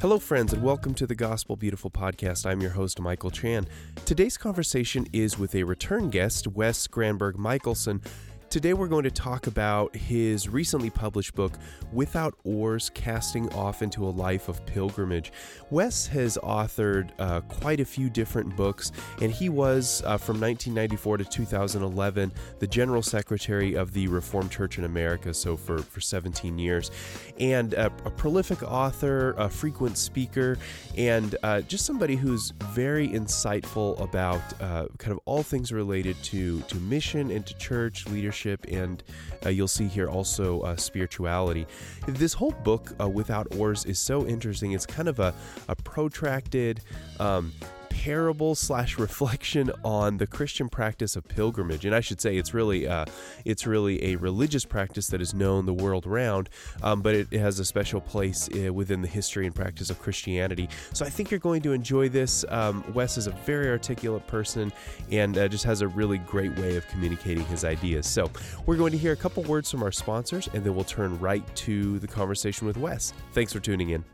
Hello, friends, and welcome to the Gospel Beautiful podcast. I'm your host, Michael Chan. Today's conversation is with a return guest, Wes Granberg Michaelson, Today, we're going to talk about his recently published book, Without Oars Casting Off into a Life of Pilgrimage. Wes has authored uh, quite a few different books, and he was, uh, from 1994 to 2011, the General Secretary of the Reformed Church in America, so for, for 17 years, and a, a prolific author, a frequent speaker, and uh, just somebody who's very insightful about uh, kind of all things related to, to mission and to church leadership and uh, you'll see here also uh, spirituality. This whole book, uh, Without Oars, is so interesting. It's kind of a, a protracted, um, parable slash reflection on the Christian practice of pilgrimage, and I should say it's really uh, it's really a religious practice that is known the world around, um, but it, it, has a special place uh, within the history and practice of Christianity. So I think you're going to enjoy this. Um, Wes is a very articulate person and uh, just has a really great way of communicating his ideas. So we're going to hear a couple words from our sponsors, and then we'll turn right to the conversation with Wes. Thanks for tuning in.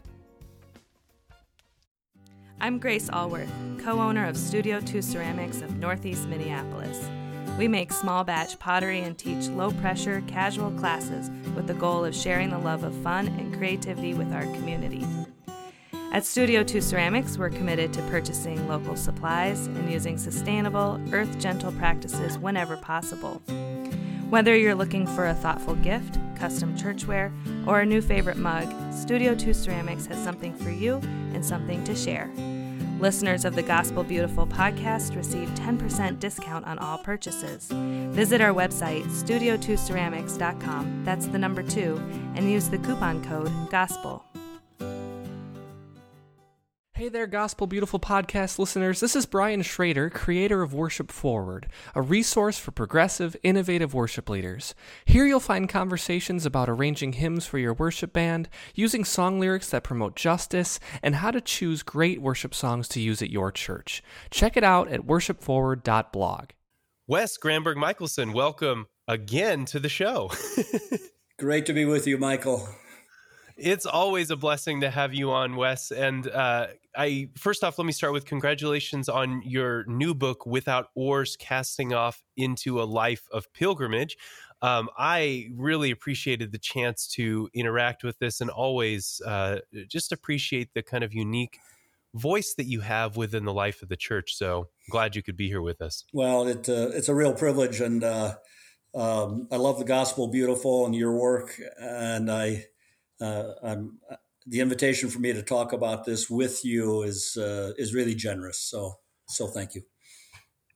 I'm Grace Allworth, co owner of Studio 2 Ceramics of Northeast Minneapolis. We make small batch pottery and teach low pressure, casual classes with the goal of sharing the love of fun and creativity with our community. At Studio 2 Ceramics, we're committed to purchasing local supplies and using sustainable, earth gentle practices whenever possible. Whether you're looking for a thoughtful gift, custom churchware, or a new favorite mug, Studio 2 Ceramics has something for you and something to share. Listeners of the Gospel Beautiful podcast receive 10% discount on all purchases. Visit our website, studio2ceramics.com, that's the number two, and use the coupon code GOSPEL. Hey there, Gospel Beautiful podcast listeners. This is Brian Schrader, creator of Worship Forward, a resource for progressive, innovative worship leaders. Here you'll find conversations about arranging hymns for your worship band, using song lyrics that promote justice, and how to choose great worship songs to use at your church. Check it out at worshipforward.blog. Wes Granberg Michaelson, welcome again to the show. Great to be with you, Michael. It's always a blessing to have you on, Wes. And uh, I first off, let me start with congratulations on your new book, Without Oars Casting Off into a Life of Pilgrimage. Um, I really appreciated the chance to interact with this and always uh, just appreciate the kind of unique voice that you have within the life of the church. So glad you could be here with us. Well, it, uh, it's a real privilege. And uh, um, I love the gospel beautiful and your work. And I, uh, the invitation for me to talk about this with you is uh, is really generous. So so thank you.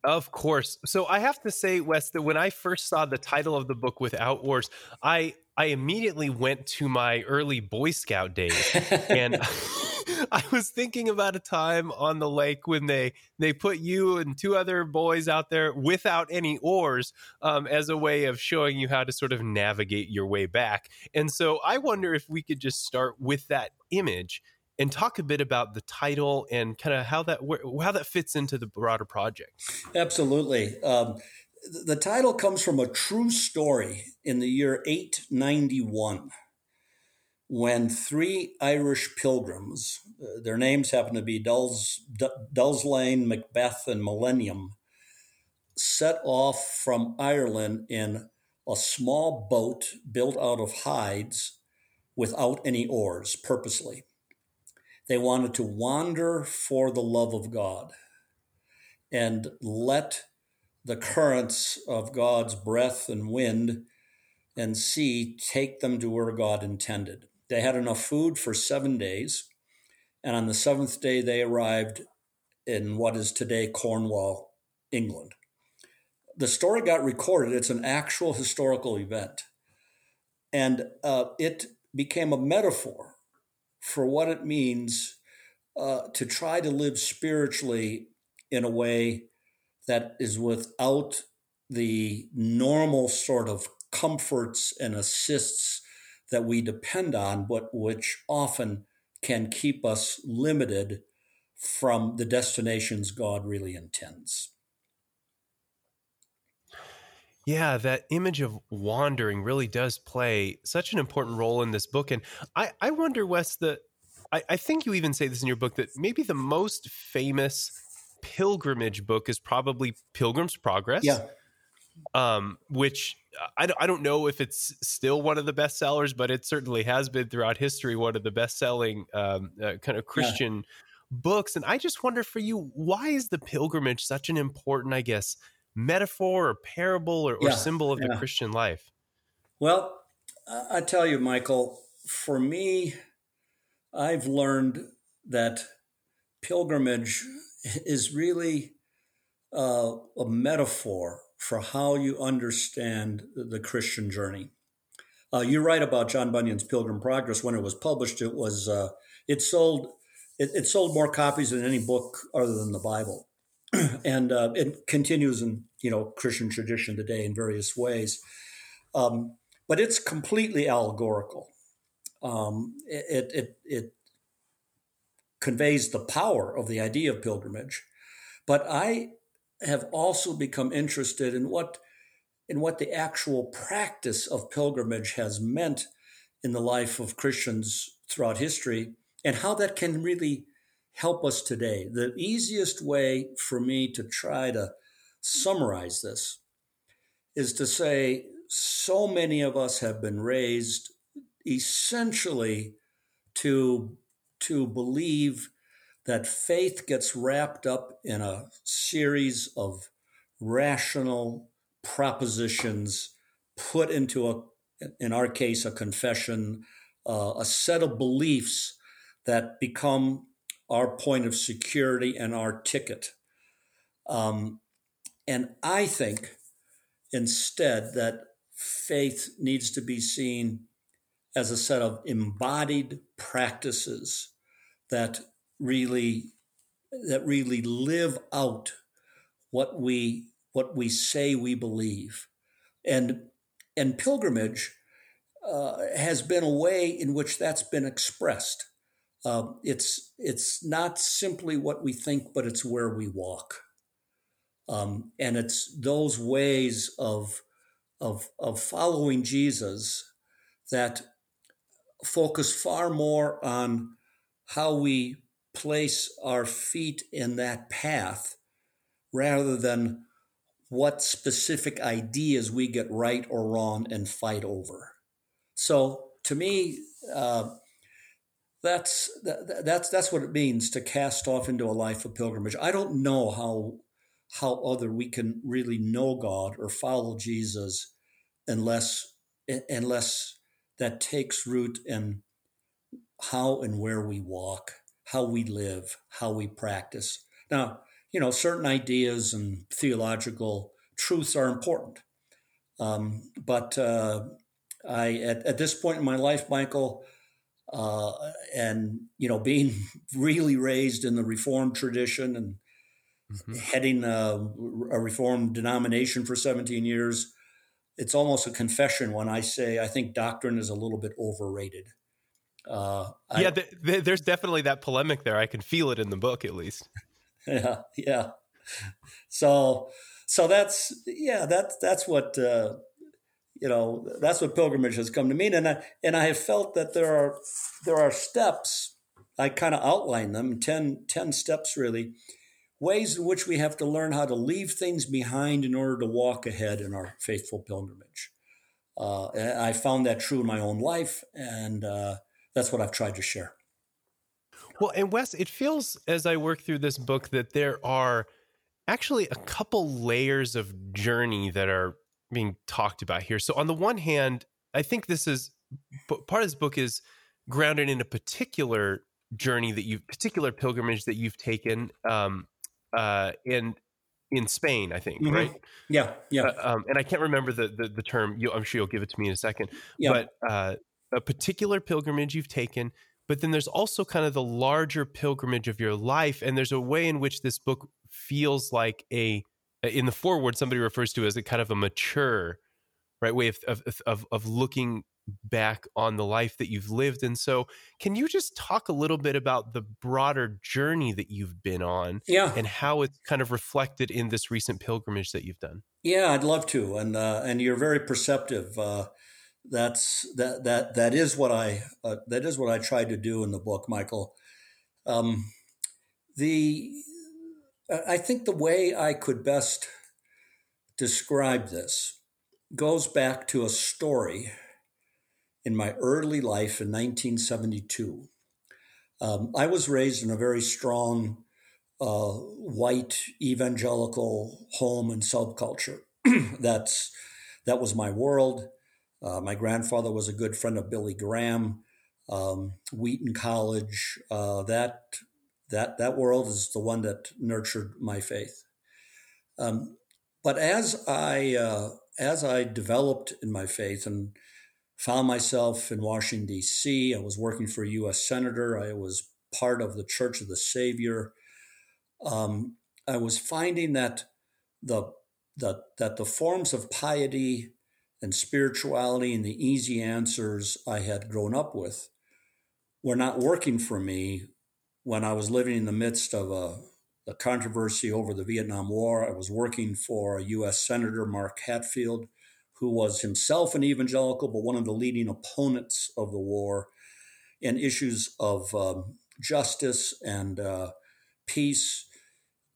Of course. So I have to say, Wes, that when I first saw the title of the book Without Oars, I I immediately went to my early Boy Scout days and I was thinking about a time on the lake when they they put you and two other boys out there without any oars um, as a way of showing you how to sort of navigate your way back. And so I wonder if we could just start with that image and talk a bit about the title and kind of how that how that fits into the broader project. Absolutely. Um, the title comes from a true story in the year 891 when three Irish pilgrims, uh, their names happen to be Dulls, D- Macbeth, and Maelinmun, set off from Ireland in a small boat built out of hides without any oars, purposely. They wanted to wander for the love of God and let the currents of God's breath and wind and sea take them to where God intended. They had enough food for seven days. And on the seventh day, they arrived in what is today Cornwall, England. The story got recorded. It's an actual historical event. And uh, it became a metaphor for what it means uh, to try to live spiritually in a way that is without the normal sort of comforts and assists that we depend on, but which often can keep us limited from the destinations God really intends. Yeah, that image of wandering really does play such an important role in this book. And I, I wonder, Wes, that I, I think you even say this in your book that maybe the most famous pilgrimage book is probably Pilgrim's Progress. Yeah. Um, which I, I don't know if it's still one of the best sellers, but it certainly has been throughout history one of the best selling um, uh, kind of Christian yeah. books. And I just wonder for you, why is the pilgrimage such an important, I guess, metaphor or parable or, or yeah. symbol of yeah. the Christian life? Well, I tell you, Michael, for me, I've learned that pilgrimage is really uh, a metaphor for how you understand the Christian journey. Uh, you write about John Bunyan's Pilgrim Progress. When it was published, it was uh, it sold it, it, sold more copies than any book other than the Bible, and uh, it continues in you know Christian tradition today in various ways. Um, but it's completely allegorical. Um, it, it it conveys the power of the idea of pilgrimage, but I have also become interested in what in what the actual practice of pilgrimage has meant in the life of Christians throughout history and how that can really help us today. The easiest way for me to try to summarize this is to say so many of us have been raised essentially to to believe that faith gets wrapped up in a series of rational propositions put into a in our case a confession uh, a set of beliefs that become our point of security and our ticket. Um, and i think instead that faith needs to be seen as a set of embodied practices that really that really live out what we what we say we believe. And and pilgrimage uh, has been a way in which that's been expressed. Uh, it's it's not simply what we think but it's where we walk. Um, and it's those ways of of of following jesus that focus far more on how we place our feet in that path rather than what specific ideas we get right or wrong and fight over. So to me, uh, that's that's that's what it means to cast off into a life of pilgrimage. I don't know how how other we can really know God or follow Jesus unless unless that takes root in how and where we walk how we live, how we practice. Now, you know, certain ideas and theological truths are important. Um, but uh, I, at, at, this point in my life, Michael, uh, and you know, being really raised in the Reformed tradition and mm-hmm. heading a, a Reformed denomination for 17 years, it's almost a confession when I say I think doctrine is a little bit overrated. Uh, yeah, I, there's definitely that polemic there. I can feel it in the book, at least. Yeah, yeah. So, so that's yeah, that's that's what uh, you know. That's what pilgrimage has come to mean, and I and I have felt that there are there are steps. I kind of outline them 10, 10 steps really, ways in which we have to learn how to leave things behind in order to walk ahead in our faithful pilgrimage. Uh, I found that true in my own life, and uh, that's what I've tried to share. Well, and Wes, it feels as I work through this book that there are actually a couple layers of journey that are being talked about here. So, on the one hand, I think this is part of this book is grounded in a particular journey that you particular pilgrimage that you've taken um uh in in Spain, I think, mm-hmm. right? Yeah, yeah. Uh, um, and I can't remember the the, the term. You, I'm sure you'll give it to me in a second. Yeah. But uh, a particular pilgrimage you've taken, but then there's also kind of the larger pilgrimage of your life. And there's a way in which this book feels like a, in the foreword, somebody refers to as a kind of a mature, right way of of of, of looking back on the life that you've lived. And so, can you just talk a little bit about the broader journey that you've been on yeah. and how it's kind of reflected in this recent pilgrimage that you've done? Yeah, I'd love to. And, uh, and you're very perceptive. Uh, that's that that that is what I uh, that is what I tried to do in the book, Michael. Um, the I think the way I could best describe this goes back to a story in my early life in 1972. Um, I was raised in a very strong uh, white evangelical home and subculture. That's that was my world. Uh, my grandfather was a good friend of Billy Graham. Um, Wheaton College. Uh, that that that world is the one that nurtured my faith. Um, but as I uh, as I developed in my faith and found myself in Washington, D.C. I was working for a U.S. Senator. I was part of the Church of the Savior. Um, I was finding that the, the, that the forms of piety and spirituality and the easy answers I had grown up with were not working for me when I was living in the midst of a, a controversy over the Vietnam War. I was working for U.S. Senator, Mark Hatfield, who was himself an evangelical, but one of the leading opponents of the war, and issues of um, justice and uh, peace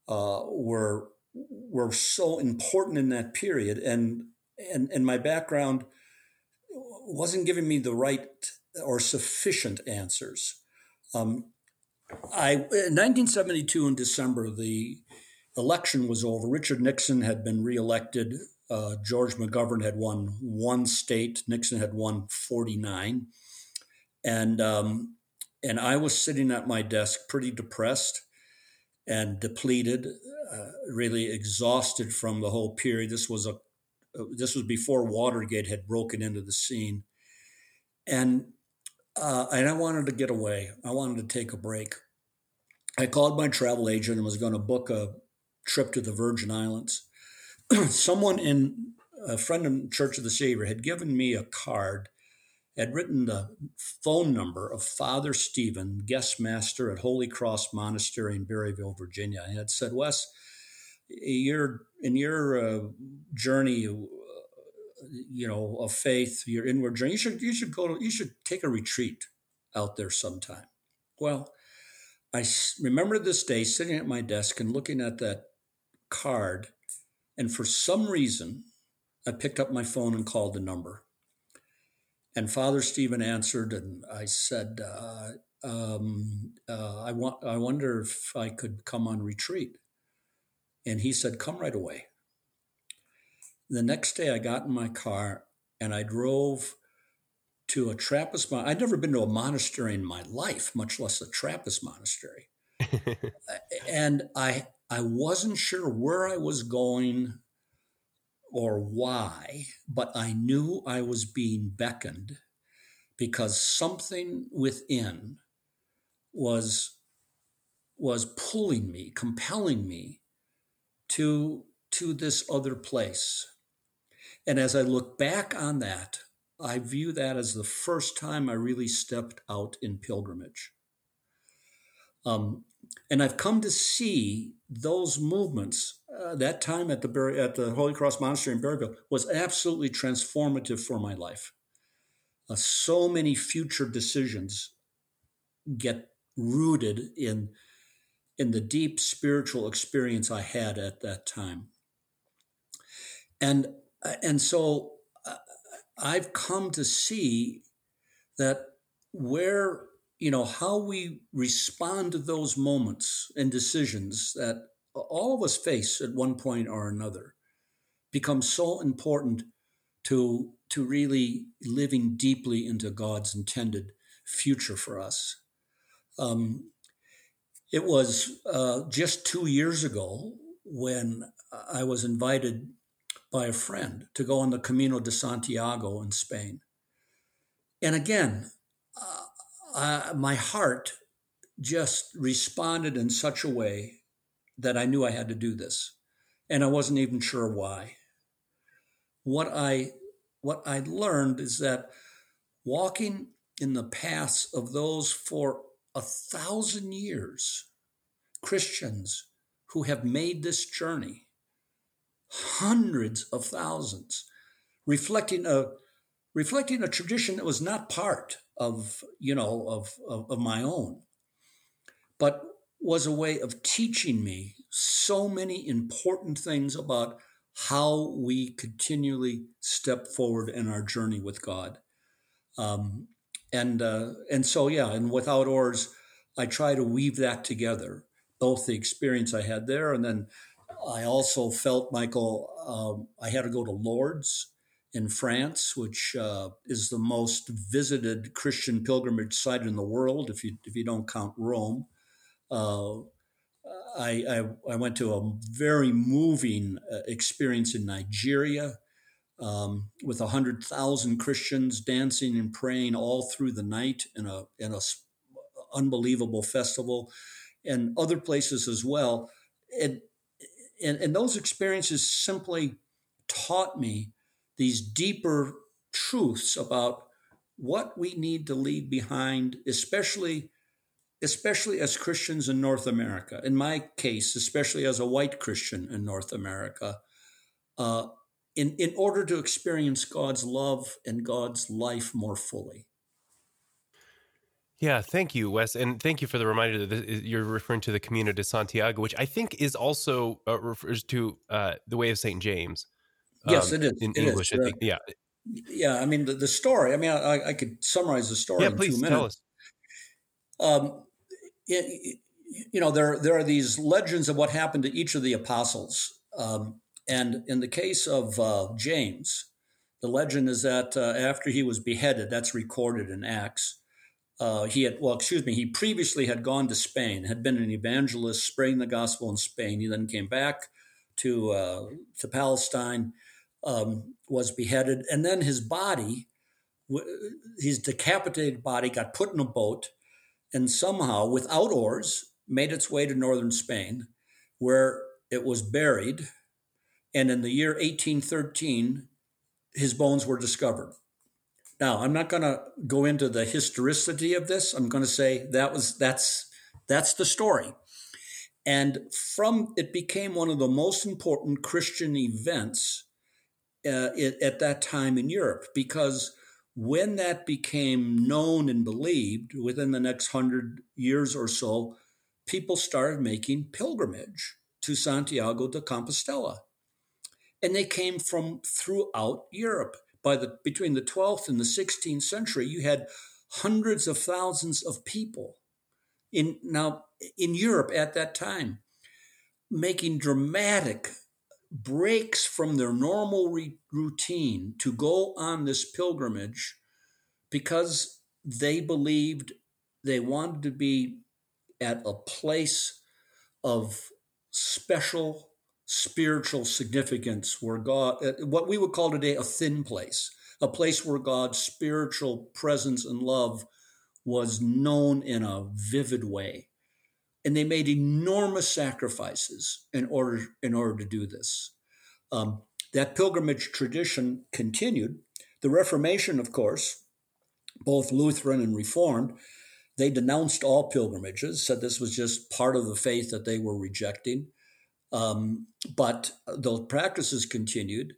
uh, were were so important in that period, and and and my background wasn't giving me the right or sufficient answers. Um, I in 1972 in December the election was over. Richard Nixon had been reelected uh, George McGovern had won one state. Nixon had won 49. And, um, and I was sitting at my desk pretty depressed and depleted, uh, really exhausted from the whole period. This was a this was before Watergate had broken into the scene, and uh, and I wanted to get away. I wanted to take a break. I called my travel agent and was going to book a trip to the Virgin Islands. someone in a friend in Church of the Savior had given me a card, had written the phone number of Father Stephen, guest master at Holy Cross Monastery in Berryville, Virginia, and had said, Wes, you're in your uh, journey, uh, you know, of faith, your inward journey, you should you should go to, you should take a retreat out there sometime. Well, I remember this day sitting at my desk and looking at that card and for some reason, I picked up my phone and called the number. And Father Stephen answered, and I said, uh, um, uh, I, want, I wonder if I could come on retreat. And he said, Come right away. The next day, I got in my car and I drove to a Trappist monastery. I'd never been to a monastery in my life, much less a Trappist monastery. and I I wasn't sure where I was going or why, but I knew I was being beckoned because something within was was pulling me, compelling me to to this other place. And as I look back on that, I view that as the first time I really stepped out in pilgrimage. Um, and I've come to see those movements. Uh, that time at the at the Holy Cross Monastery in Berryville was absolutely transformative for my life. Uh, so many future decisions get rooted in in the deep spiritual experience I had at that time. And and so uh, I've come to see that where you know, how we respond to those moments and decisions that all of us face at one point or another becomes so important to to really living deeply into God's intended future for us. Um, it was uh, just two years ago when I was invited by a friend to go on the Camino de Santiago in Spain. And again, uh, uh, my heart just responded in such a way that I knew I had to do this. And I wasn't even sure why. What I what I learned is that walking in the paths of those for a thousand years, Christians who have made this journey, hundreds of thousands, reflecting a reflecting a tradition that was not part of you know of, of, of my own, but was a way of teaching me so many important things about how we continually step forward in our journey with God. Um, and uh, and so yeah, and without oars, I try to weave that together, both the experience I had there, and then I also felt Michael. Um, I had to go to Lourdes in France, which uh, is the most visited Christian pilgrimage site in the world, if you if you don't count Rome. Uh, I, I, I went to a very moving uh, experience in Nigeria um, with 100,000 Christians dancing and praying all through the night in a, in a unbelievable festival and other places as well. And, and, and those experiences simply taught me these deeper truths about what we need to leave behind, especially especially as Christians in North America. In my case, especially as a white Christian in North America, uh, in, in order to experience God's love and God's life more fully. Yeah, thank you, Wes, and thank you for the reminder that you're referring to the Camino de Santiago, which I think is also uh, refers to uh, the Way of Saint James. Um, yes, it is in it English. Is. I think. Yeah, yeah. I mean, the, the story. I mean, I, I, could summarize the story yeah, in please two tell minutes. us. Um, it, you know, there there are these legends of what happened to each of the apostles. Um, and in the case of uh, James, the legend is that uh, after he was beheaded, that's recorded in Acts. Uh, he had, well, excuse me, he previously had gone to Spain, had been an evangelist spreading the gospel in Spain. He then came back to uh, to Palestine, um, was beheaded, and then his body, his decapitated body, got put in a boat, and somehow, without oars, made its way to northern Spain, where it was buried and in the year 1813, his bones were discovered. Now, I'm not going to go into the historicity of this. I'm going to say that was that's that's the story. And from it became one of the most important Christian events uh, it, at that time in Europe because when that became known and believed within the next hundred years or so, people started making pilgrimage to Santiago de Compostela and they came from throughout Europe. By the between the 12th and the 16th century, you had hundreds of thousands of people in now in Europe at that time making dramatic breaks from their normal re- routine to go on this pilgrimage because they believed they wanted to be at a place of special spiritual significance where God, uh, what we would call today a thin place, a place where God's spiritual presence and love was known in a vivid way. And they made enormous sacrifices in order, in order to do this. Um, that pilgrimage tradition continued. The Reformation, of course, both Lutheran and Reformed, they denounced all pilgrimages, said this was just part of the faith that they were rejecting. Um, but those practices continued.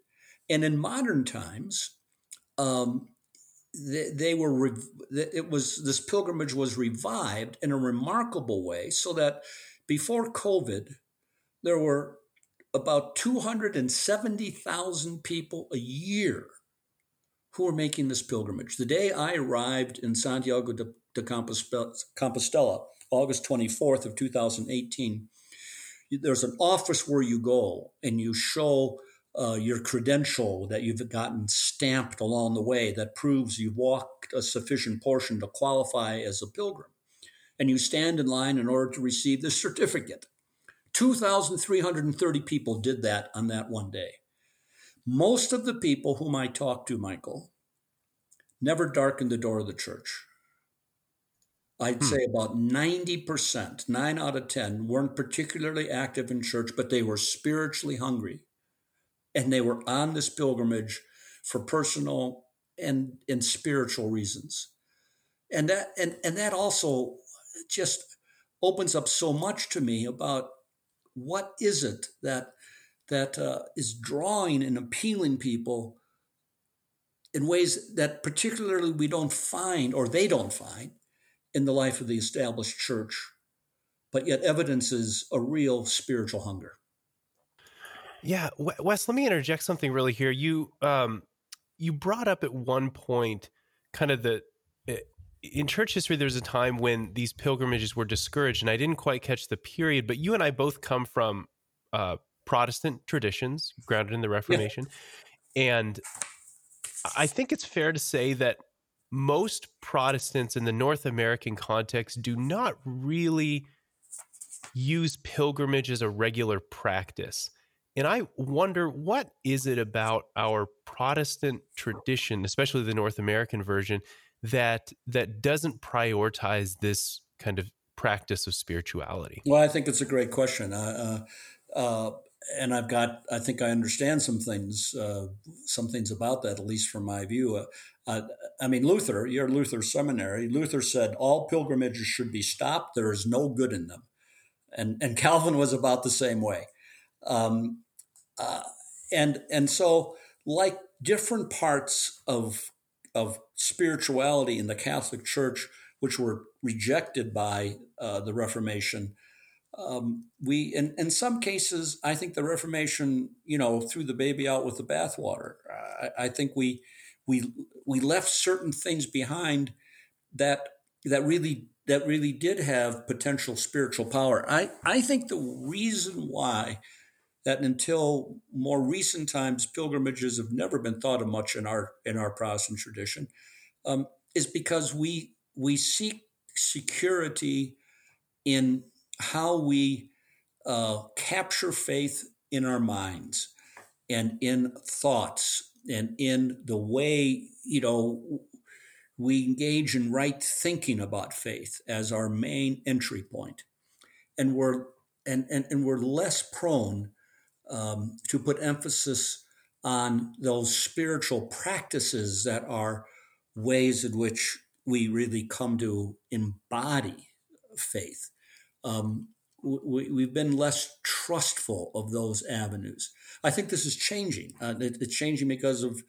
And in modern times, um, they, they, were, re- it was, this pilgrimage was revived in a remarkable way so that before COVID, there were about 270,000 people a year who were making this pilgrimage. The day I arrived in Santiago de, de Compostela, August 24th of 2018, there's an office where you go and you show uh, your credential that you've gotten stamped along the way that proves you've walked a sufficient portion to qualify as a pilgrim. And you stand in line in order to receive this certificate. 2,330 people did that on that one day. Most of the people whom I talked to, Michael, never darkened the door of the church. I'd hmm. say about 90%, nine out of 10, weren't particularly active in church, but they were spiritually hungry. And they were on this pilgrimage for personal and and spiritual reasons. And that and and that also just opens up so much to me about what is it that that uh, is drawing and appealing people in ways that particularly we don't find or they don't find in the life of the established church, but yet evidences a real spiritual hunger. Yeah, Wes, let me interject something really here. You um, you brought up at one point kind of the eh, in church history there's a time when these pilgrimages were discouraged and I didn't quite catch the period, but you and I both come from uh, Protestant traditions grounded in the Reformation. Yeah. And I think it's fair to say that most Protestants in the North American context do not really use pilgrimage as a regular practice. And I wonder what is it about our Protestant tradition, especially the North American version, that that doesn't prioritize this kind of practice of spirituality? Well, I think it's a great question. Uh, uh, and I've got, I think I understand some things, uh, some things about that, at least from my view. Uh, I mean, Luther, you're Luther Seminary. Luther said all pilgrimages should be stopped. There is no good in them, and and Calvin was about the same way. Um, uh, and and so, like different parts of of spirituality in the Catholic Church, which were rejected by uh, the Reformation, um, we in, in some cases i think the reformation you know threw the baby out with the bathwater. I, I think we we we left certain things behind that that really that really did have potential spiritual power. I i think the reason why that until more recent times pilgrimages have never been thought of much in our in our protestant tradition um, is because we we seek security in how we uh, capture faith in our minds and in thoughts and in the way you know we engage in right thinking about faith as our main entry point. And we're and and, and we're less prone um, to put emphasis on those spiritual practices that are ways in which we really come to embody faith um, we, have been less trustful of those avenues. I think this is changing. Uh, it, it's changing because of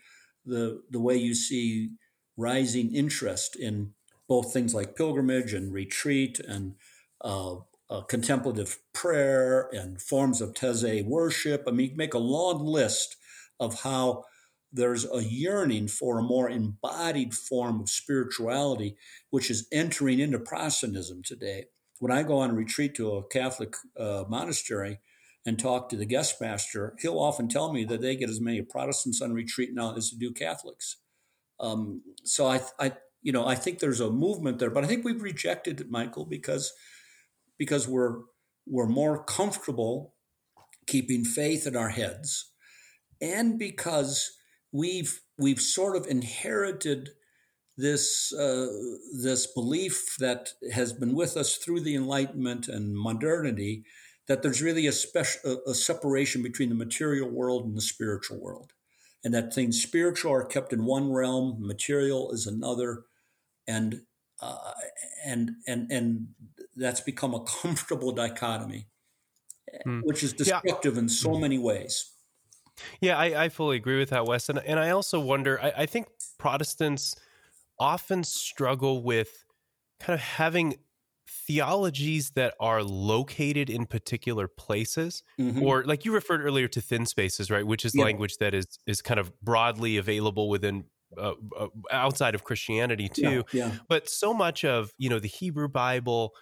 the the way you see rising interest in both things like pilgrimage and retreat and uh, uh, contemplative prayer and forms of Taizé worship. I mean, make a long list of how there's a yearning for a more embodied form of spirituality, which is entering into Protestantism today when I go on retreat to a Catholic uh, monastery and talk to the guest master, he'll often tell me that they get as many Protestants on retreat now as they do Catholics. Um, so I, I, you know, I think there's a movement there, but I think we've rejected it, Michael, because because we're we're more comfortable keeping faith in our heads, and because we've we've sort of inherited this uh, this belief that has been with us through the Enlightenment and modernity that there's really a special a separation between the material world and the spiritual world, and that things spiritual are kept in one realm, material is another, and uh, and and and that's become a comfortable dichotomy, hmm. which is destructive yeah. in so many ways. Yeah, I, I, fully agree with that, Wes, and and I also wonder. I, I think Protestants often struggle with kind of having theologies that are located in particular places mm-hmm. or like you referred earlier to thin spaces right which is yeah. language that is is kind of broadly available within uh, uh, outside of christianity too yeah, yeah. but so much of you know the hebrew bible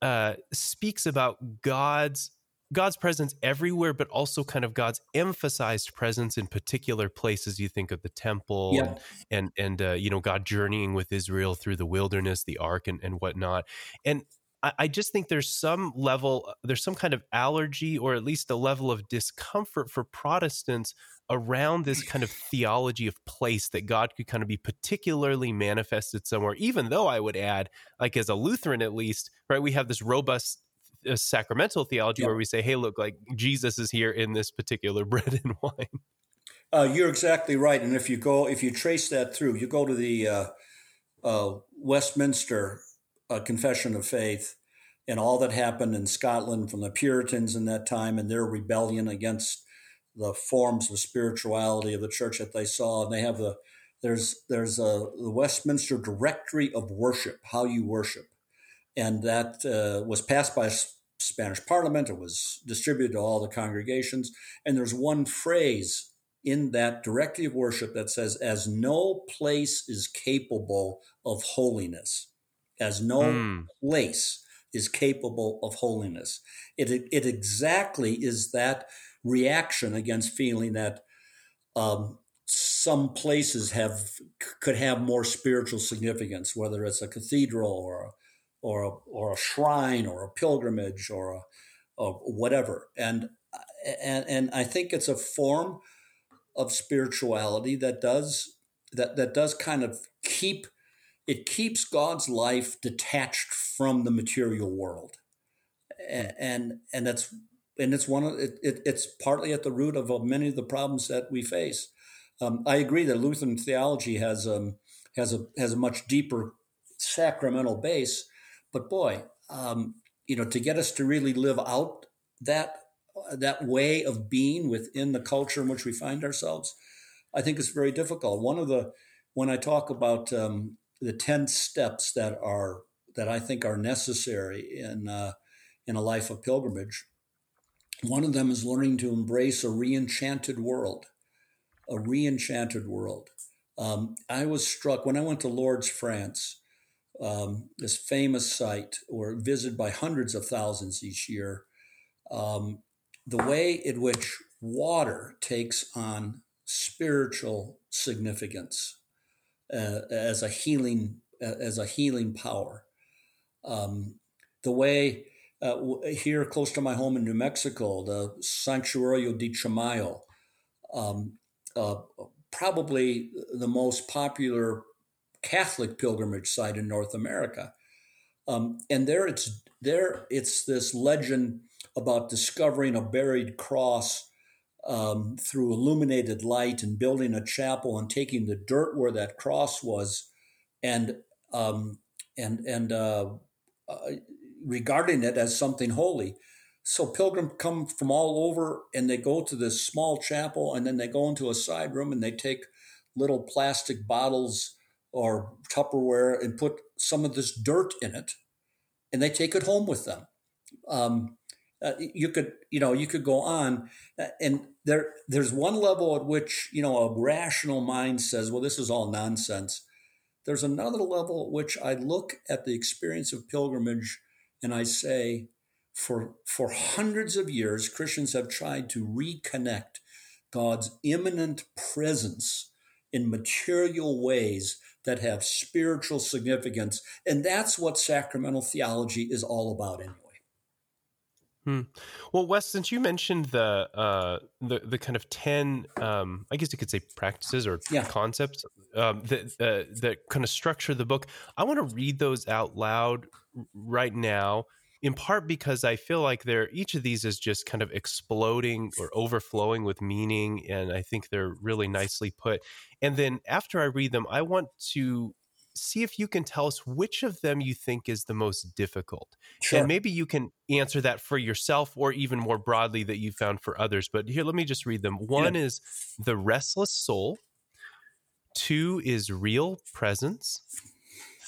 uh, speaks about god's God's presence everywhere, but also kind of God's emphasized presence in particular places. You think of the temple yeah. and and, and uh, you know God journeying with Israel through the wilderness, the ark, and and whatnot. And I, I just think there's some level, there's some kind of allergy, or at least a level of discomfort for Protestants around this kind of theology of place that God could kind of be particularly manifested somewhere, even though I would add, like as a Lutheran at least, right, we have this robust a sacramental theology where we say, hey, look, like Jesus is here in this particular bread and wine. Uh, you're exactly right. And if you go, if you trace that through, you go to the uh, uh, Westminster uh, Confession of Faith and all that happened in Scotland from the Puritans in that time and their rebellion against the forms of spirituality of the church that they saw. And they have the there's there's a the Westminster Directory of Worship, how you worship, and that uh, was passed by Spanish Parliament. It was distributed to all the congregations, and there's one phrase in that directory of worship that says, "As no place is capable of holiness, as no mm. place is capable of holiness." It it exactly is that reaction against feeling that um, some places have could have more spiritual significance, whether it's a cathedral or a, or a, or a shrine or a pilgrimage or a, or whatever. And and and I think it's a form of spirituality that does that that does kind of keep it keeps God's life detached from the material world, and and, and that's and it's one of it, it, it's partly at the root of many of the problems that we face. Um, I agree that Lutheran theology has um, has a has a much deeper sacramental base, but boy, um, you know, to get us to really live out that that way of being within the culture in which we find ourselves, I think is very difficult. One of the when I talk about um, the ten steps that are that I think are necessary in uh, in a life of pilgrimage, one of them is learning to embrace a re-enchanted world a re-enchanted world. Um, I was struck when I went to Lourdes, France, um, this famous site, or visited by hundreds of thousands each year. Um, the way in which water takes on spiritual significance uh, as a healing uh, as a healing power. Um, the way uh, here close to my home in New Mexico, the Sanctuario de Chimayo, um, uh, probably the most popular Catholic pilgrimage site in North America. Um, and there it's there it's this legend about discovering a buried cross um, through illuminated light and building a chapel and taking the dirt where that cross was and um, and and uh, uh, regarding it as something holy. So pilgrims come from all over and they go to this small chapel and then they go into a side room and they take little plastic bottles or Tupperware and put some of this dirt in it and they take it home with them. Um, uh, you could, you know, you could go on, uh, and there, there's one level at which you know a rational mind says, "Well, this is all nonsense." There's another level at which I look at the experience of pilgrimage and I say, for, for hundreds of years, Christians have tried to reconnect God's immanent presence in material ways that have spiritual significance. And that's what sacramental theology is all about anyway. Hmm. Well, Wes, since you mentioned the uh, the the kind of ten, um, I guess you could say practices or yeah. concepts um, that uh, that kind of structure the book, I want to read those out loud right now in part because I feel like they're each of these is just kind of exploding or overflowing with meaning, and I think they're really nicely put. And then after I read them, I want to see if you can tell us which of them you think is the most difficult. Sure. And maybe you can answer that for yourself or even more broadly that you found for others. But here, let me just read them. One yeah. is The Restless Soul, two is Real Presence,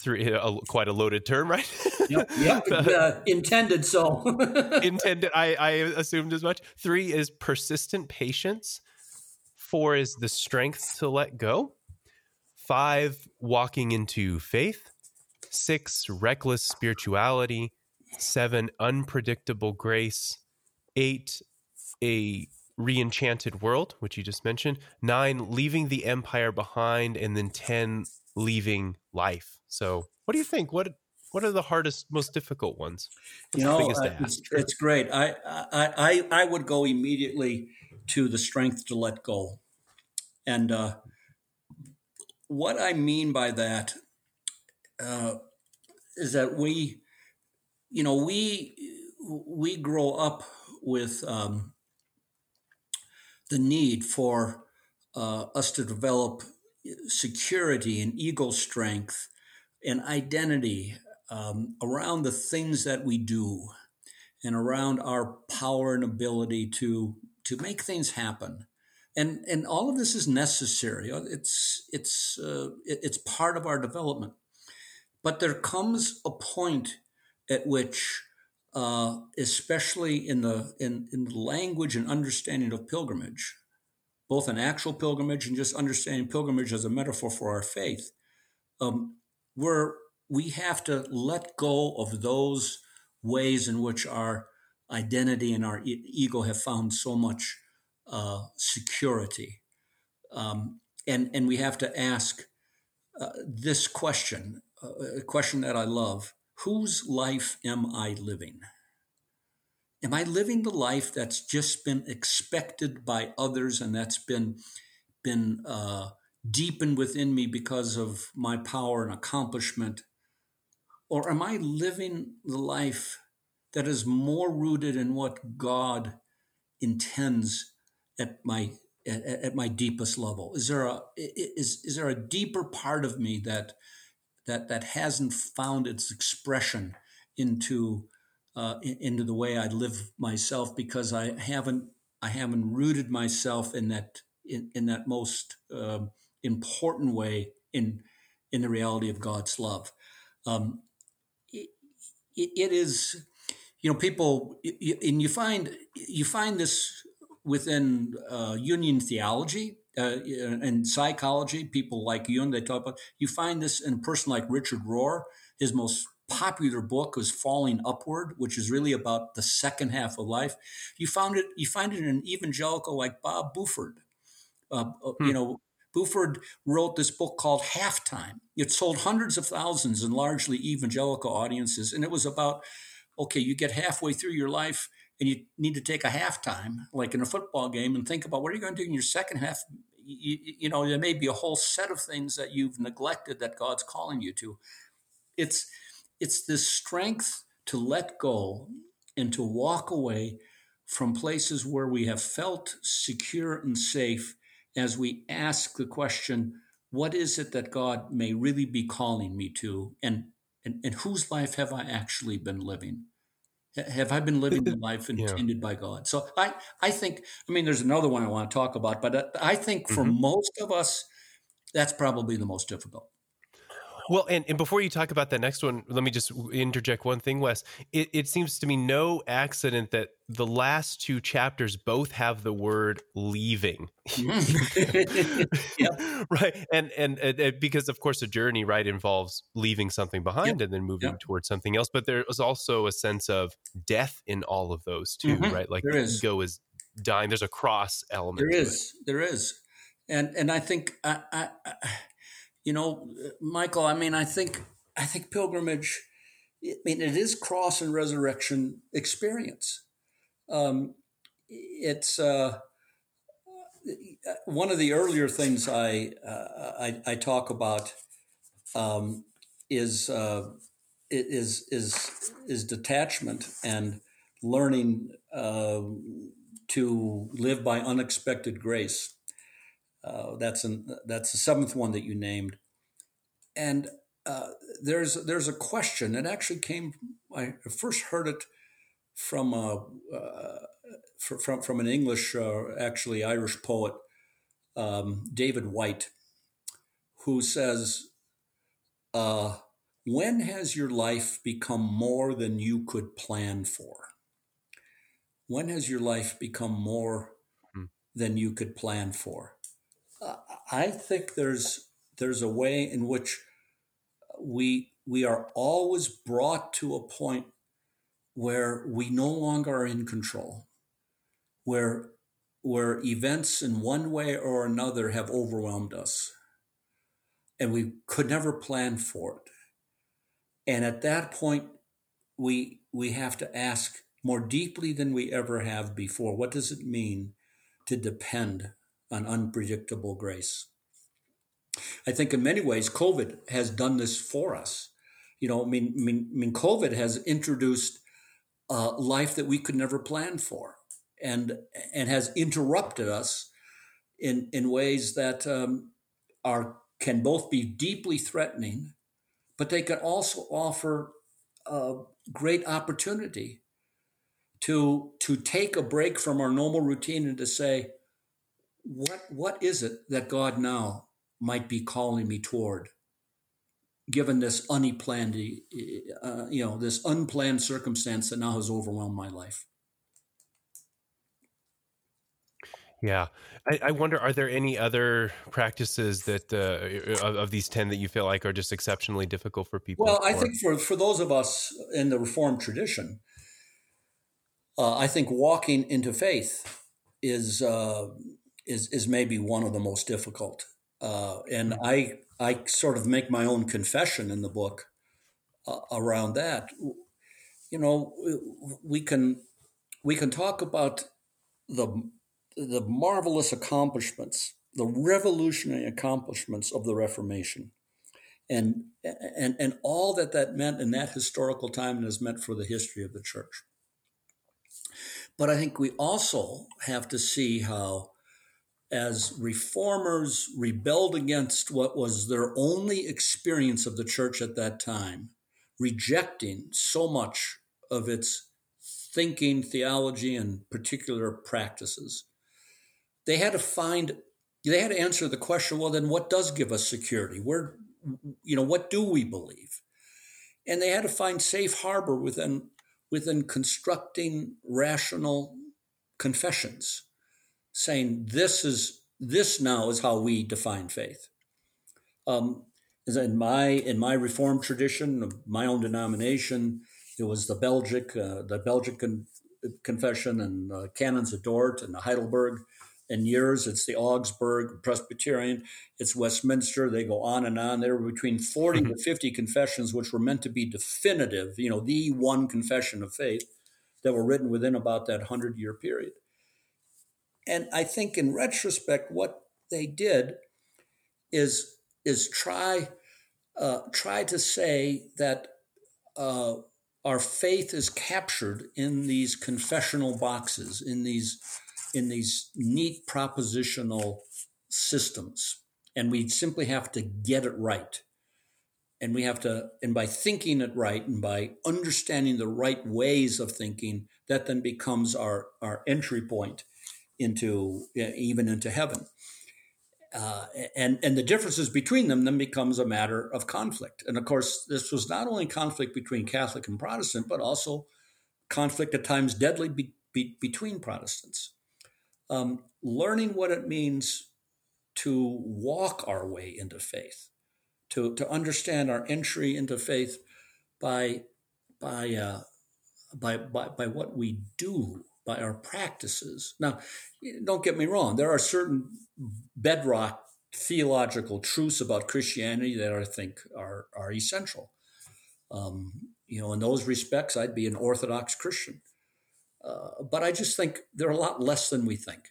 three a, quite a loaded term, right? yep, yep. uh, intended so. intended. I, I assumed as much. Three is persistent patience. Four is the strength to let go. Five, walking into faith. Six, reckless spirituality. Seven, unpredictable grace. Eight, a re-enchanted world, which you just mentioned. Nine, leaving the empire behind, and then ten, leaving life. So, what do you think? What what are the hardest, most difficult ones? What's you know, uh, it's, it's, great. I, I I I would go immediately to the strength to let go, and uh, what I mean by that uh, is that we, you know, we we grow up with um, the need for uh, us to develop security and ego strength and identity um, around the things that we do and around our power and ability to to make things happen. And and all of this is necessary. It's it's uh, it's part of our development. But there comes a point at which uh, especially in the in, in the language and understanding of pilgrimage both an actual pilgrimage and just understanding pilgrimage as a metaphor for our faith um, we're we have to let go of those ways in which our identity and our e- ego have found so much uh, security. Um, and, and we have to ask uh, this question, uh, a question that I love whose life am I living? Am I living the life that's just been expected by others and that's been, been uh, deepened within me because of my power and accomplishment? Or am I living the life that is more rooted in what God intends at my at, at, my deepest level? Is there a is is there a deeper part of me that that that hasn't found its expression into uh, into the way I live myself because I haven't I haven't rooted myself in that in, in that most uh, important way in in the reality of God's love. Um, it, it is, you know, people, and you find you find this within uh, Jungian theology uh, and psychology. People like Jung, they talk about. You find this in a person like Richard Rohr. His most popular book was Falling Upward, which is really about the second half of life. You found it. You find it in an evangelical like Bob Buford. Uh, uh hmm. You know, Buford wrote this book called Halftime. It sold hundreds of thousands in largely evangelical audiences, and it was about okay, you get halfway through your life and you need to take a halftime, like in a football game, and think about what are you going to do in your second half. You, you know, there may be a whole set of things that you've neglected that God's calling you to. It's it's this strength to let go and to walk away from places where we have felt secure and safe as we ask the question, what is it that God may really be calling me to? And, and, and whose life have I actually been living? Have I been living the life intended yeah. by God? So I, I think, I mean, there's another one I want to talk about, but I think for mm-hmm. most of us, that's probably the most difficult. Well, and, and before you talk about that next one, let me just interject one thing, Wes. It, it seems to me no accident that the last two chapters both have the word leaving. Mm. Right. And, and, and, because, of course, a journey, right, involves leaving something behind yep. and then moving yep. towards something else. But there is also a sense of death in all of those, too, mm-hmm. right? Like there is. ego is dying. There's a cross element. There is. There is. And, and I think I, I, I you know, Michael, I mean, I think I think pilgrimage. I mean, it is cross and resurrection experience. Um, it's uh, one of the earlier things I uh, I, I, talk about um, is uh, is is is detachment and learning uh, to live by unexpected grace. Uh, that's an that's the seventh one that you named, and uh, there's there's a question. It actually came. I first heard it from a uh, from from an English, uh, actually Irish poet, um, David Whyte, who says, uh, "When has your life become more than you could plan for? When has your life become more hmm. than you could plan for?" I think there's there's a way in which we we are always brought to a point where we no longer are in control, where where events in one way or another have overwhelmed us, and we could never plan for it. And at that point, we we have to ask more deeply than we ever have before. What does it mean to depend on unpredictable grace. I think in many ways, COVID has done this for us. You know, I mean, I mean, I mean COVID has introduced a life that we could never plan for, and and has interrupted us in in ways that um, are can both be deeply threatening, but they can also offer a great opportunity to to take a break from our normal routine and to say, what what is it that God now might be calling me toward? given this unplanned, uh, you know, this unplanned circumstance that now has overwhelmed my life. Yeah, I, I wonder: are there any other practices that uh, of, of, these ten that you feel like are just exceptionally difficult for people? Well, I think for for those of us in the Reformed tradition, uh, I think walking into faith is uh, is is maybe one of the most difficult. Uh, and mm-hmm. I I sort of make my own confession in the book uh, around that. You know, we can we can talk about the the marvelous accomplishments, the revolutionary accomplishments of the Reformation, and and and all that that meant in that historical time and has meant for the history of the church. But I think we also have to see how as reformers rebelled against what was their only experience of the church at that time, rejecting so much of its thinking, theology, and particular practices. They had to find, they had to answer the question well, then what does give us security? Where, you know, what do we believe? And they had to find safe harbor within, within constructing rational confessions saying this is this now is how we define faith. Um, in my in my Reformed tradition my own denomination, it was the Belgic uh, the Belgic con- Confession and uh, Canons of Dort and the Heidelberg. In yours, it's the Augsburg Presbyterian, it's Westminster. They go on and on. There were between 40 to 50 confessions, which were meant to be definitive, you know, the one confession of faith that were written within about that 100 year period. And I think in retrospect, what they did is is try uh, try to say that uh, our faith is captured in these confessional boxes, in these in these neat propositional systems, and we simply have to get it right. And we have to, and by thinking it right and by understanding the right ways of thinking, that then becomes our, our entry point into even into heaven. Uh, and and the differences between them then becomes a matter of conflict. And of course, this was not only conflict between Catholic and Protestant, but also conflict at times deadly be, be, between Protestants. Um, learning what it means to walk our way into faith, to to understand our entry into faith by by uh, by, by by what we do by our practices. Now, don't get me wrong, there are certain bedrock theological truths about Christianity that I think are, are essential. Um, you know, in those respects, I'd be an Orthodox Christian. Uh, but I just think they're a lot less than we think.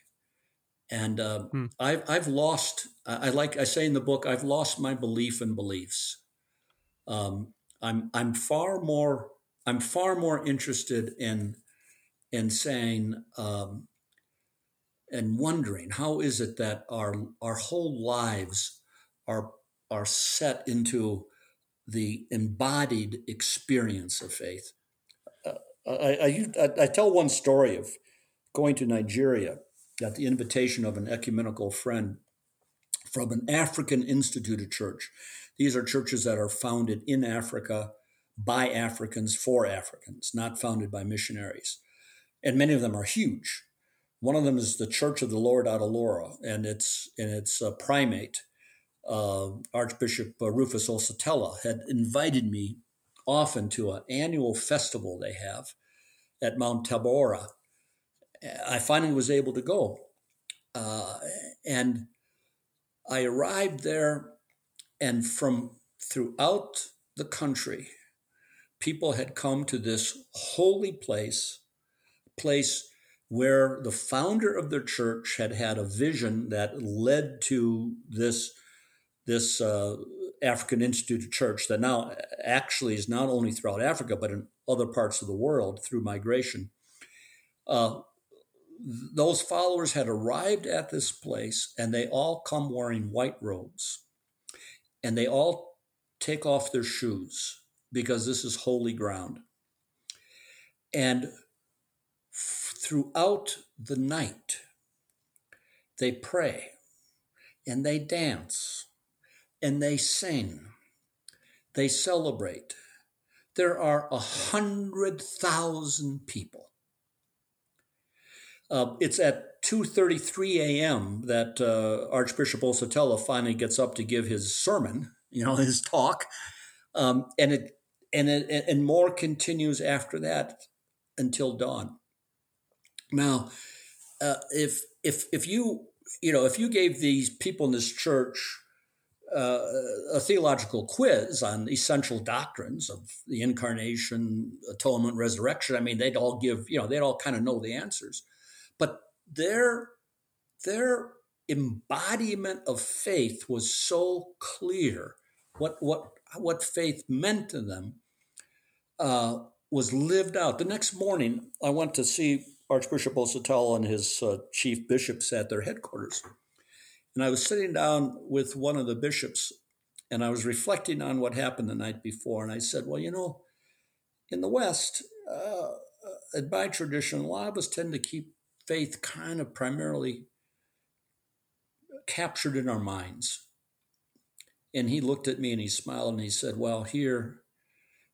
And uh, hmm. I've, I've lost, I, like I say in the book, I've lost my belief in beliefs. Um, I'm, I'm far more, I'm far more interested in and saying um, and wondering how is it that our our whole lives are are set into the embodied experience of faith. Uh, I, I, I, tell one story of going to Nigeria at the invitation of an ecumenical friend from an African instituted church. These are churches that are founded in Africa by Africans for Africans, not founded by missionaries and many of them are huge. One of them is the Church of the Lord Aladura, and its and its primate, uh, Archbishop uh, Rufus Ositelu, had invited me often to an annual festival they have at Mount Tabora. I finally was able to go, uh, and I arrived there, and from throughout the country, people had come to this holy place place where the founder of their church had had a vision that led to this this uh, African Institute of Church that now actually is not only throughout Africa but in other parts of the world through migration. Uh, those followers had arrived at this place and they all come wearing white robes and they all take off their shoes because this is holy ground. And throughout the night, they pray and they dance and they sing, they celebrate. There are a hundred thousand people uh, it's at 2:33 a.m. that uh, Archbishop Ositelu finally gets up to give his sermon, you know, his talk, um, and it and it, and more continues after that until dawn. Now, uh, if if if you you know if you gave these people in this church uh, a theological quiz on essential doctrines of the incarnation, atonement, resurrection, I mean, they'd all give you know they'd all kind of know the answers but their their embodiment of faith was so clear. What what what faith meant to them uh, was lived out. The next morning, I went to see Archbishop Ositelu and his uh, chief bishops at their headquarters, and I was sitting down with one of the bishops, and I was reflecting on what happened the night before, and I said, "Well, you know, in the West." Uh, uh by tradition, a lot of us tend to keep faith kind of primarily captured in our minds. And he looked at me and he smiled and he said, Well, here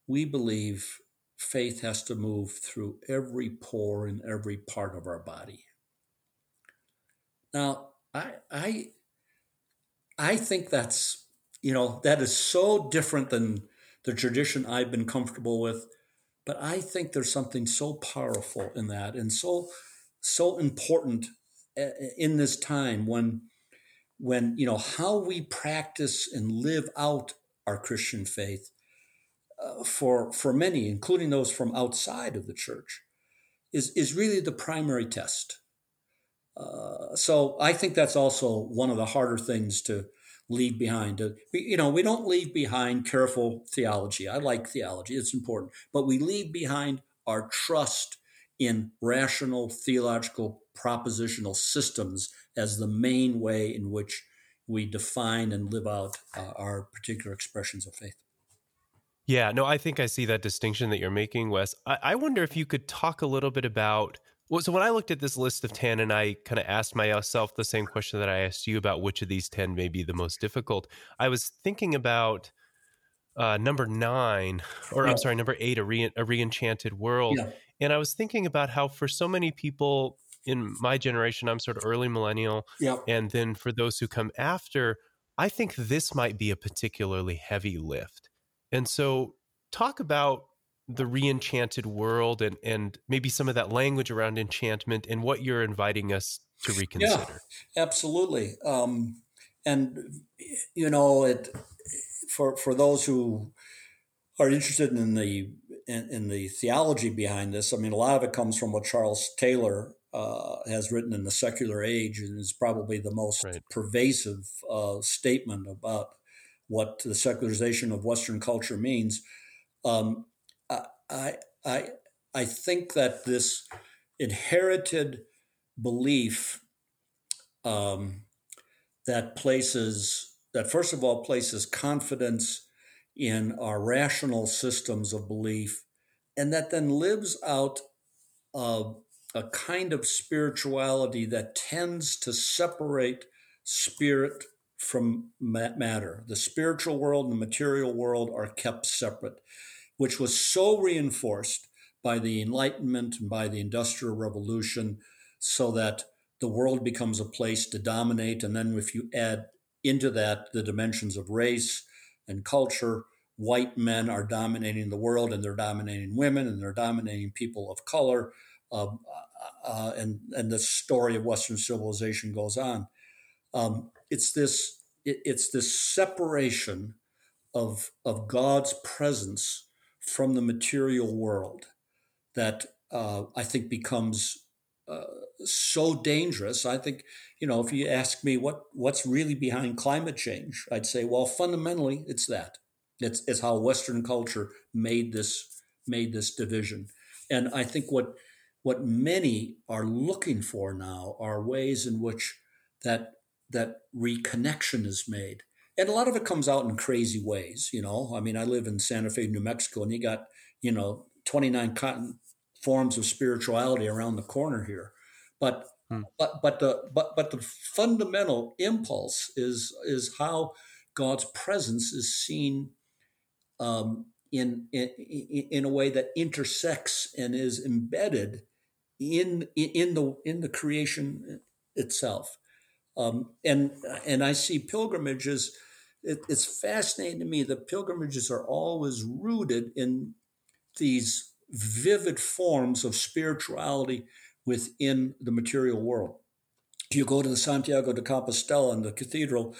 we believe faith has to move through every pore in every part of our body. Now, I I I think that's you know that is so different than the tradition I've been comfortable with, but I think there's something so powerful in that and so so important uh, in this time when when you know how we practice and live out our Christian faith uh, for for many, including those from outside of the church, is is really the primary test. Uh, so I think that's also one of the harder things to leave behind. We you know, we don't leave behind careful theology. I like theology; it's important, but we leave behind our trust in rational theological propositional systems as the main way in which we define and live out uh, our particular expressions of faith. Yeah, no, I think I see that distinction that you're making, Wes. I, I wonder if you could talk a little bit about. Well, so when I looked at this list of 10 and I kind of asked myself the same question that I asked you about which of these 10 may be the most difficult, I was thinking about uh, number nine, or yeah. I'm sorry, number eight, a, re- a re-enchanted world. Yeah. And I was thinking about how for so many people in my generation, I'm sort of early millennial. Yep. And then for those who come after, I think this might be a particularly heavy lift. And so talk about the re-enchanted world and and maybe some of that language around enchantment and what you're inviting us to reconsider. Yeah, absolutely. Um, and you know, it for for those who are interested in the in, in, the theology behind this. I mean, a lot of it comes from what Charles Taylor uh, has written in the Secular Age, and is probably the most right. pervasive uh, statement about what the secularization of Western culture means. Um, I, I, I think that this inherited belief um, that places that first of all places confidence in our rational systems of belief, and that then lives out a, a kind of spirituality that tends to separate spirit from matter. The spiritual world and the material world are kept separate, which was so reinforced by the Enlightenment and by the Industrial Revolution, so that the world becomes a place to dominate. And then, if you add into that the dimensions of race and culture. White men are dominating the world, and they're dominating women, and they're dominating people of color, um, uh, uh, and and the story of Western civilization goes on. Um, it's this it, it's this separation of of God's presence from the material world that uh, I think becomes uh, so dangerous. I think, you know, if you ask me what what's really behind climate change, I'd say, well, fundamentally, it's that. It's, it's how Western culture made this made this division, and I think what what many are looking for now are ways in which that that reconnection is made. And a lot of it comes out in crazy ways, you know. I mean, I live in Santa Fe, New Mexico, and you got, you know, 29 cotton forms of spirituality around the corner here. But hmm. but but the but but the fundamental impulse is is how God's presence is seen um, in, in in a way that intersects and is embedded in in the in the creation itself. Um, and and I see pilgrimages. It, it's fascinating to me that pilgrimages are always rooted in these vivid forms of spirituality within the material world. You go to the Santiago de Compostela and the cathedral,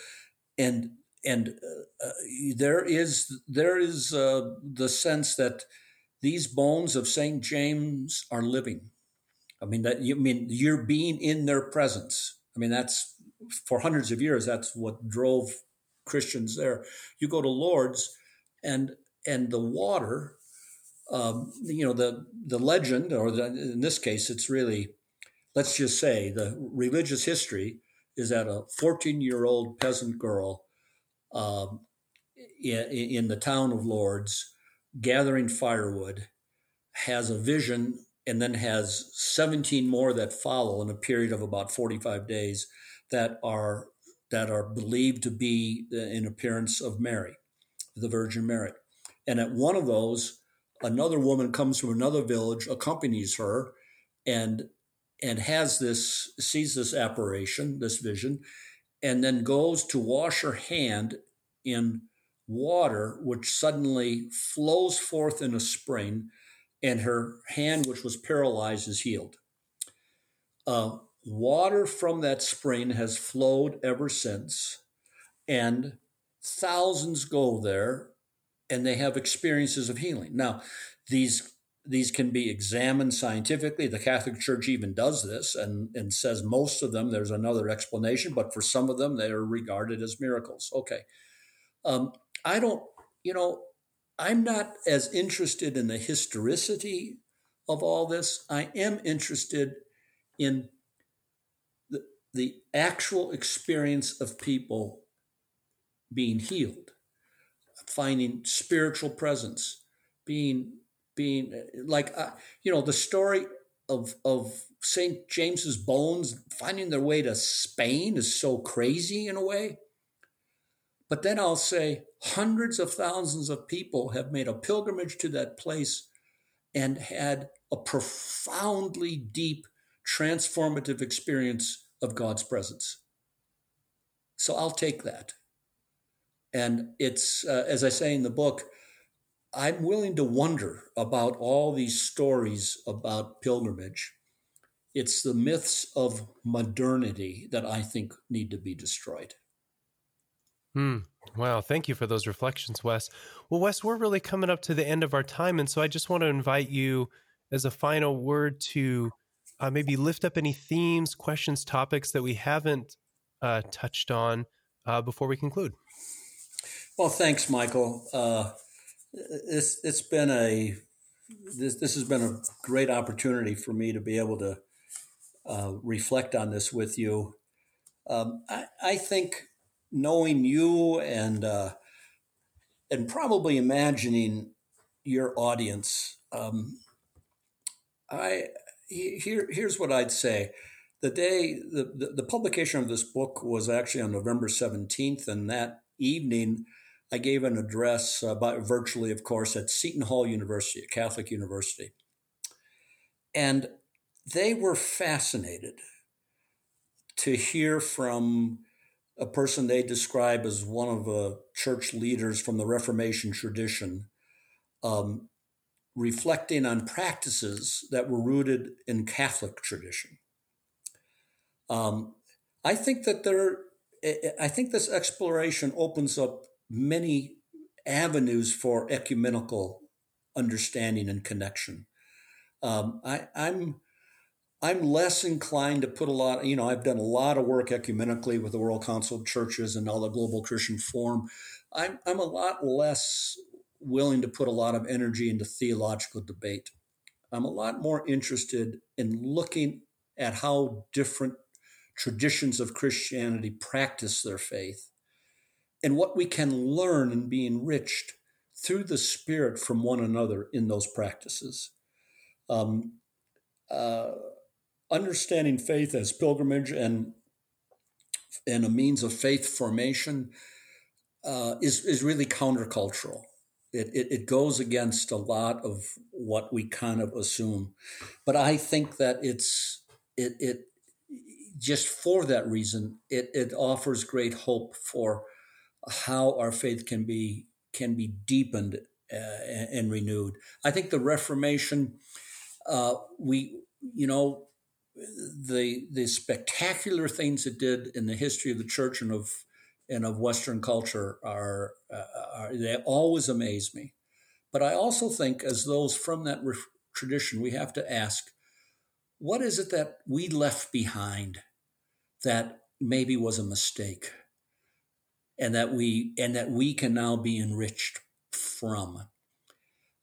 and and uh, uh, there is there is uh, the sense that these bones of Saint James are living. I mean that you I mean you're being in their presence. I mean that's for hundreds of years that's what drove Christians there. You go to Lourdes, and and the water, um, you know the the legend, or the, in this case, it's really, let's just say the religious history is that a 14 year old peasant girl um, in, in the town of Lourdes gathering firewood has a vision and then has 17 more that follow in a period of about 45 days that are that are believed to be an appearance of Mary, the Virgin Mary. And at one of those, another woman comes from another village, accompanies her, and and has this sees this apparition, this vision, and then goes to wash her hand in water, which suddenly flows forth in a spring, and her hand, which was paralyzed, is healed. Uh, water from that spring has flowed ever since, and thousands go there and they have experiences of healing. Now, these these can be examined scientifically. The Catholic Church even does this and, and says most of them, there's another explanation, but for some of them, they are regarded as miracles. Okay. Um, I don't, you know, I'm not as interested in the historicity of all this. I am interested in the, actual experience of people being healed, finding spiritual presence, being being like uh, you know the story of of St. James's bones finding their way to Spain is so crazy in a way. But then I'll say hundreds of thousands of people have made a pilgrimage to that place and had a profoundly deep transformative experience of God's presence. So I'll take that. And it's, uh, as I say in the book, I'm willing to wonder about all these stories about pilgrimage. It's the myths of modernity that I think need to be destroyed. Hmm. Wow. Thank you for those reflections, Wes. Well, Wes, we're really coming up to the end of our time. And so I just want to invite you as a final word to uh, maybe lift up any themes, questions, topics that we haven't uh, touched on uh, before we conclude. Well, thanks, Michael. Uh, it's, it's been a this, this has been a great opportunity for me to be able to uh, reflect on this with you. Um, I, I think knowing you and uh, and probably imagining your audience, um, I here here's what I'd say. The day the, the, the publication of this book was actually on November seventeenth, and that evening I gave an address uh, virtually, of course, at Seton Hall University, a Catholic university, and they were fascinated to hear from a person they describe as one of the church leaders from the Reformation tradition, um, reflecting on practices that were rooted in Catholic tradition. Um, I think that there, I think this exploration opens up many avenues for ecumenical understanding and connection. Um, I, I'm I'm less inclined to put a lot, you know, I've done a lot of work ecumenically with the World Council of Churches and all the Global Christian Forum. I'm, I'm a lot less willing to put a lot of energy into theological debate. I'm a lot more interested in looking at how different traditions of Christianity practice their faith and what we can learn and be enriched through the Spirit from one another in those practices. Um, uh, understanding faith as pilgrimage and and a means of faith formation uh, is is really countercultural. It, it, it goes against a lot of what we kind of assume, but I think that it's it it just for that reason it it offers great hope for how our faith can be can be deepened uh, and, and, renewed. I think the Reformation, uh, we you know the the spectacular things it did in the history of the church and of and of Western culture are, uh, are they always amaze me. But I also think, as those from that re- tradition, we have to ask, what is it that we left behind that maybe was a mistake, and that we and that we can now be enriched from?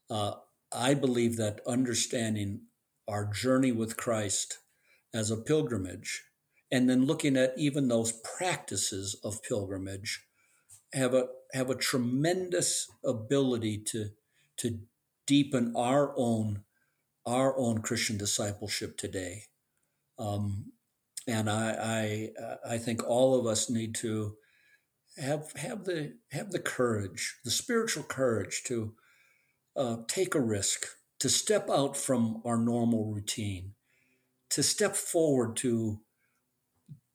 Uh, I believe that understanding our journey with Christ as a pilgrimage, and then looking at even those practices of pilgrimage, have a have a tremendous ability to to deepen our own our own Christian discipleship today. Um, and I, I I think all of us need to have have the have the courage, the spiritual courage to uh, take a risk, to step out from our normal routine, to step forward to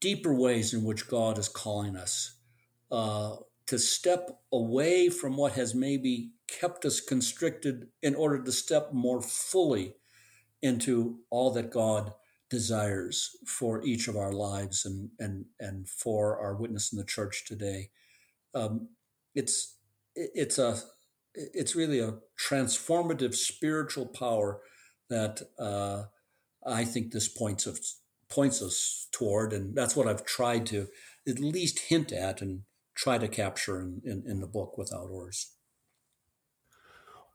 deeper ways in which God is calling us, uh, to step away from what has maybe kept us constricted in order to step more fully into all that God desires for each of our lives and and and for our witness in the church today. Um, it's it's a it's really a transformative spiritual power that uh, I think this points of points us toward, and that's what I've tried to at least hint at and try to capture in, in, in the book without oars.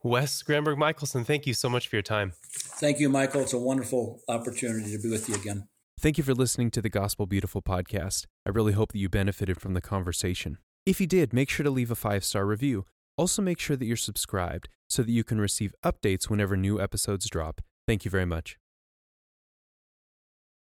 Wes Granberg Michaelson, thank you so much for your time. Thank you, Michael. It's a wonderful opportunity to be with you again. Thank you for listening to the Gospel Beautiful podcast. I really hope that you benefited from the conversation. If you did, make sure to leave a five star review. Also, make sure that you're subscribed so that you can receive updates whenever new episodes drop. Thank you very much.